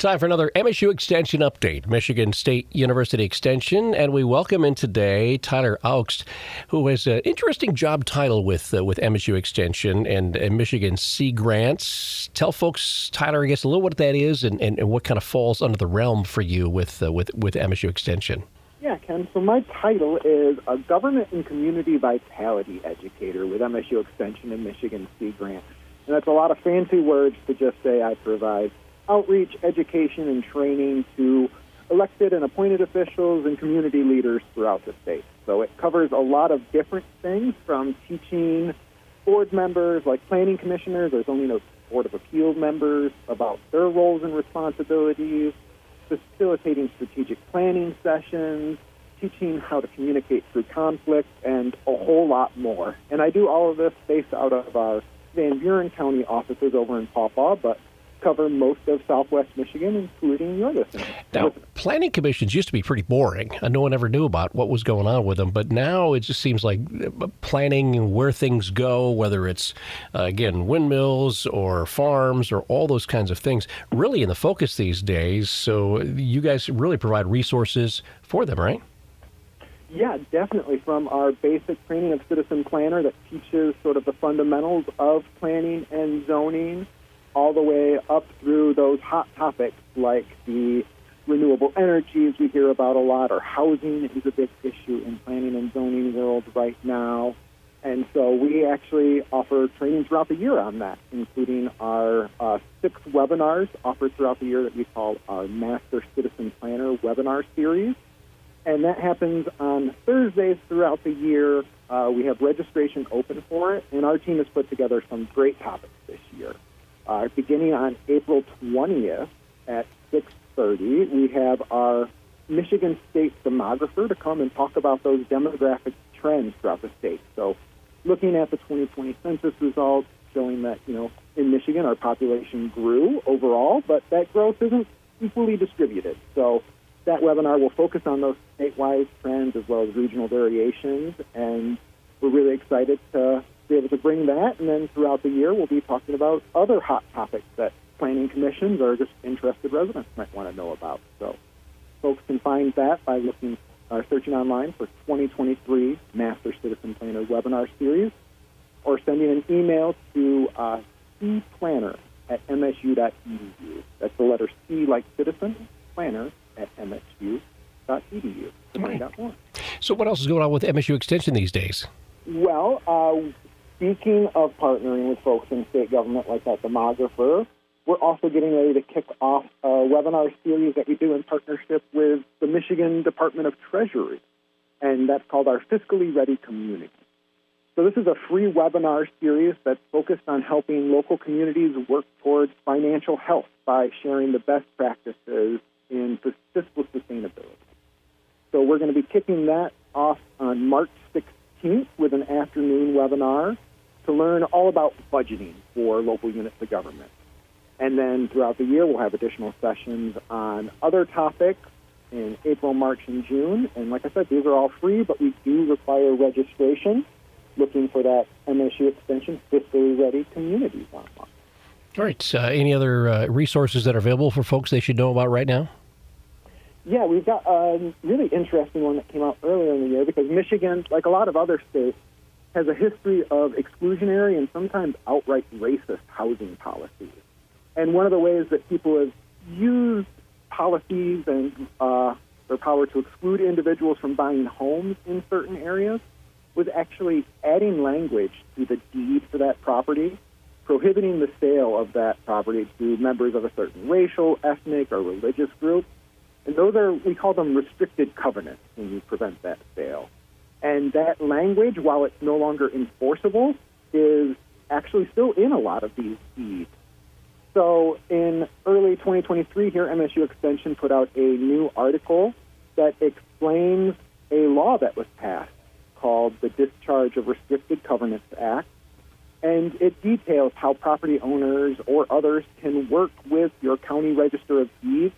Time for another MSU Extension update, Michigan State University Extension, and we welcome in today Tyler Augst, who has an interesting job title with uh, with MSU Extension and, and, Michigan Sea Grants. Tell folks, Tyler, I guess a little what that is and, and, and what kind of falls under the realm for you with uh, with with MSU Extension. Yeah, Ken. So my title is a government and community vitality educator with MSU Extension and Michigan Sea Grant, and that's a lot of fancy words to just say I provide outreach, education, and training to elected and appointed officials and community leaders throughout the state. So it covers a lot of different things from teaching board members like planning commissioners, there's only no Board of Appeals members, about their roles and responsibilities, facilitating strategic planning sessions, teaching how to communicate through conflict, and a whole lot more. And I do all of this based out of our Van Buren County offices over in Paw Paw, but cover most of Southwest Michigan, including your listeners. Now, planning commissions used to be pretty boring. And no one ever knew about what was going on with them, but now it just seems like uh, planning where things go, whether it's uh, again windmills or farms or all those kinds of things, really in the focus these days. So you guys really provide resources for them, right? Yeah, definitely. From our basic training of citizen planner that teaches sort of the fundamentals of planning and zoning all the way up through those hot topics like the renewable energies we hear about a lot, or housing is a big issue in planning and zoning world right now. And so we actually offer training throughout the year on that, including our uh, six webinars offered throughout the year that we call our Master Citizen Planner webinar series. And that happens on Thursdays throughout the year. Uh, we have registration open for it, and our team has put together some great topics this year. Uh, beginning on April 20th at 6:30, we have our Michigan State demographer to come and talk about those demographic trends throughout the state. So, looking at the 2020 census results, showing that you know in Michigan our population grew overall, but that growth isn't equally distributed. So, that webinar will focus on those statewide trends as well as regional variations, and we're really excited to be able to bring that. And then throughout the year, we'll be talking about other hot topics that planning commissions or just interested residents might want to know about. So folks can find that by looking, uh, searching online for 2023 Master Citizen Planner webinar series or sending an email to uh, cplanner at msu.edu. That's the letter C like citizen, planner at msu.edu to find out more. So, what else is going on with MSU Extension these days? Well, uh, speaking of partnering with folks in state government like that demographer, we're also getting ready to kick off a webinar series that we do in partnership with the Michigan Department of Treasury, and that's called our Fiscally Ready Community. So, this is a free webinar series that's focused on helping local communities work towards financial health by sharing the best practices in fiscal sustainability. So, we're going to be kicking that off on March 16th with an afternoon webinar to learn all about budgeting for local units of government. And then throughout the year, we'll have additional sessions on other topics in April, March, and June. And like I said, these are all free, but we do require registration looking for that MSU extension fiscally ready communities online. All right. Uh, any other uh, resources that are available for folks they should know about right now? Yeah, we've got a really interesting one that came out earlier in the year because Michigan, like a lot of other states, has a history of exclusionary and sometimes outright racist housing policies. And one of the ways that people have used policies and uh, their power to exclude individuals from buying homes in certain areas was actually adding language to the deed for that property, prohibiting the sale of that property to members of a certain racial, ethnic, or religious group. And those are, we call them restricted covenants when you prevent that sale. And that language, while it's no longer enforceable, is actually still in a lot of these deeds. So in early 2023, here MSU Extension put out a new article that explains a law that was passed called the Discharge of Restricted Covenants Act. And it details how property owners or others can work with your county register of deeds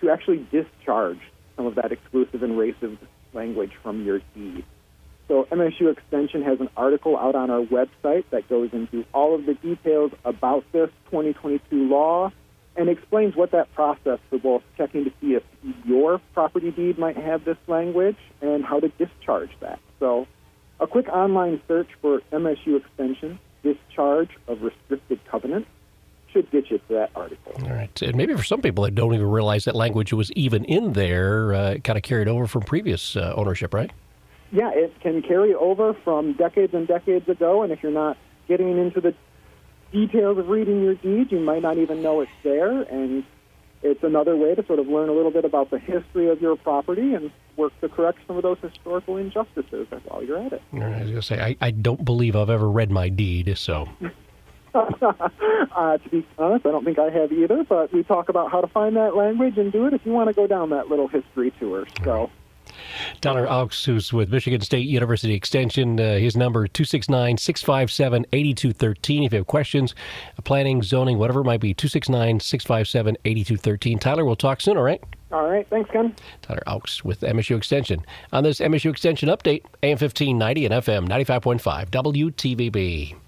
to actually discharge some of that exclusive and racist language from your deed. So MSU Extension has an article out on our website that goes into all of the details about this 2022 law and explains what that process for both checking to see if your property deed might have this language and how to discharge that. So, a quick online search for MSU extension, discharge of restricted covenant, you to that article. All right. And maybe for some people that don't even realize that language was even in there, uh, kind of carried over from previous uh, ownership, right? Yeah, it can carry over from decades and decades ago, and if you're not getting into the details of reading your deed, you might not even know it's there, and it's another way to sort of learn a little bit about the history of your property and work to correct some of those historical injustices while you're at it. I was going to say, I, I don't believe I've ever read my deed, so. uh, to be honest, I don't think I have either, but we talk about how to find that language and do it if you want to go down that little history tour. So. Tyler Augst, who's with Michigan State University Extension, uh, his number 269 657 8213. If you have questions, uh, planning, zoning, whatever it might be, 269 657 8213. Tyler, we'll talk soon, all right? All right. Thanks, Ken. Tyler Augst with MSU Extension. On this MSU Extension update, AM 1590 and FM 95.5 WTVB.